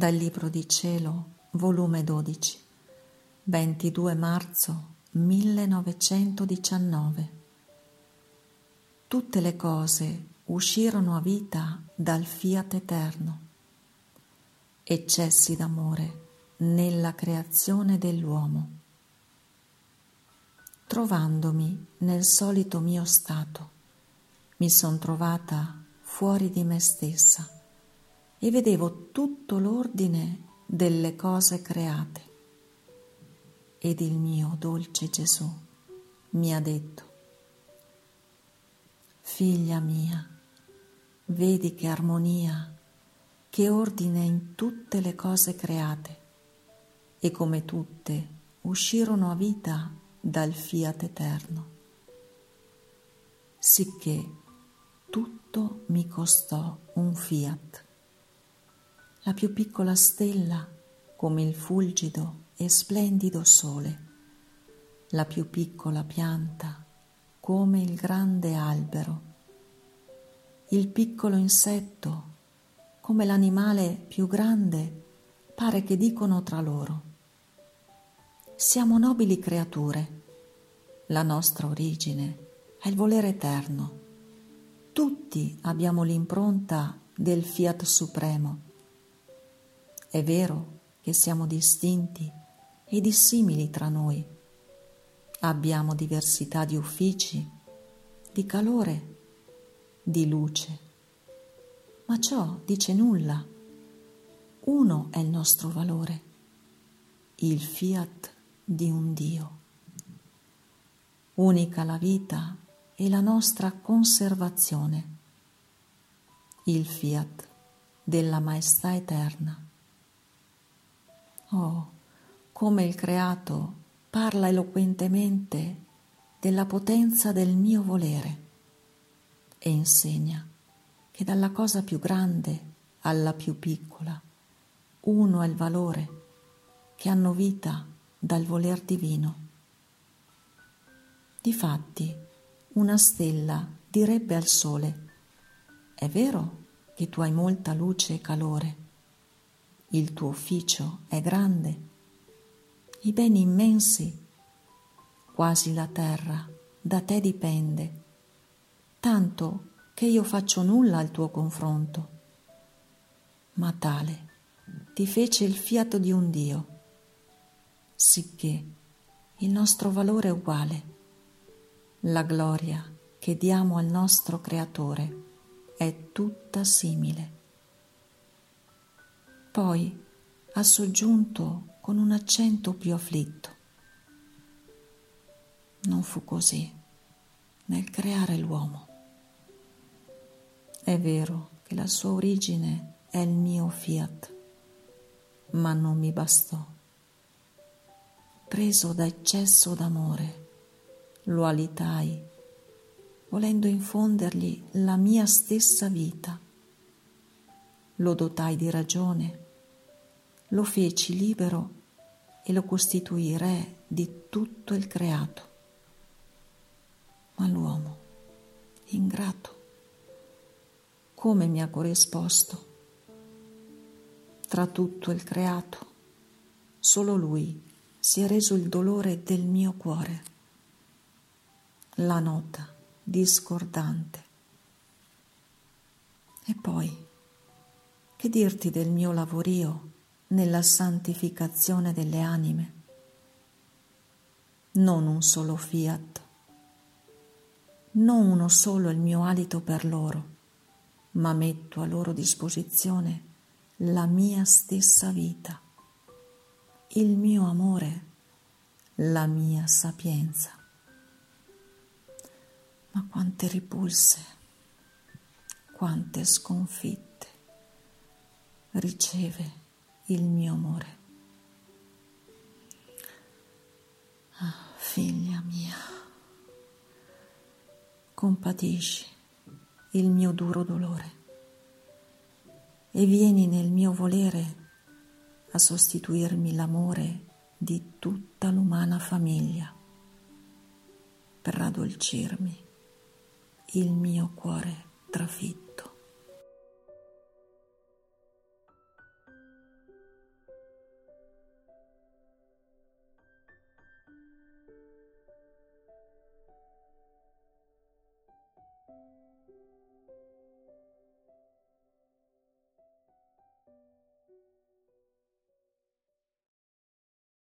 Dal Libro di Cielo, volume 12, 22 marzo 1919. Tutte le cose uscirono a vita dal fiat eterno. Eccessi d'amore nella creazione dell'uomo. Trovandomi nel solito mio stato, mi son trovata fuori di me stessa e vedevo tutto l'ordine delle cose create. Ed il mio dolce Gesù mi ha detto, Figlia mia, vedi che armonia, che ordine in tutte le cose create, e come tutte uscirono a vita dal fiat eterno. Sicché tutto mi costò un fiat la più piccola stella come il fulgido e splendido sole, la più piccola pianta come il grande albero, il piccolo insetto come l'animale più grande pare che dicono tra loro. Siamo nobili creature, la nostra origine è il volere eterno. Tutti abbiamo l'impronta del fiat supremo è vero che siamo distinti e dissimili tra noi. Abbiamo diversità di uffici, di calore, di luce. Ma ciò dice nulla. Uno è il nostro valore, il fiat di un Dio. Unica la vita e la nostra conservazione, il fiat della maestà eterna. Oh, come il creato parla eloquentemente della potenza del mio volere e insegna che dalla cosa più grande alla più piccola uno è il valore che hanno vita dal voler divino. Difatti, una stella direbbe al sole, è vero che tu hai molta luce e calore, il tuo ufficio è grande, i beni immensi, quasi la terra da te dipende, tanto che io faccio nulla al tuo confronto. Ma tale ti fece il fiato di un Dio, sicché il nostro valore è uguale. La gloria che diamo al nostro Creatore è tutta simile. Poi ha soggiunto con un accento più afflitto. Non fu così nel creare l'uomo. È vero che la sua origine è il mio fiat, ma non mi bastò. Preso da eccesso d'amore, lo alitai, volendo infondergli la mia stessa vita lo dotai di ragione, lo feci libero e lo costituì re di tutto il creato. Ma l'uomo, ingrato, come mi ha corrisposto? Tra tutto il creato, solo lui si è reso il dolore del mio cuore, la nota discordante. E poi che dirti del mio lavorio nella santificazione delle anime? Non un solo fiat, non uno solo il mio alito per loro, ma metto a loro disposizione la mia stessa vita, il mio amore, la mia sapienza. Ma quante ripulse, quante sconfitte riceve il mio amore. Ah, figlia mia, compatisci il mio duro dolore e vieni nel mio volere a sostituirmi l'amore di tutta l'umana famiglia per raddolcirmi il mio cuore trafitto.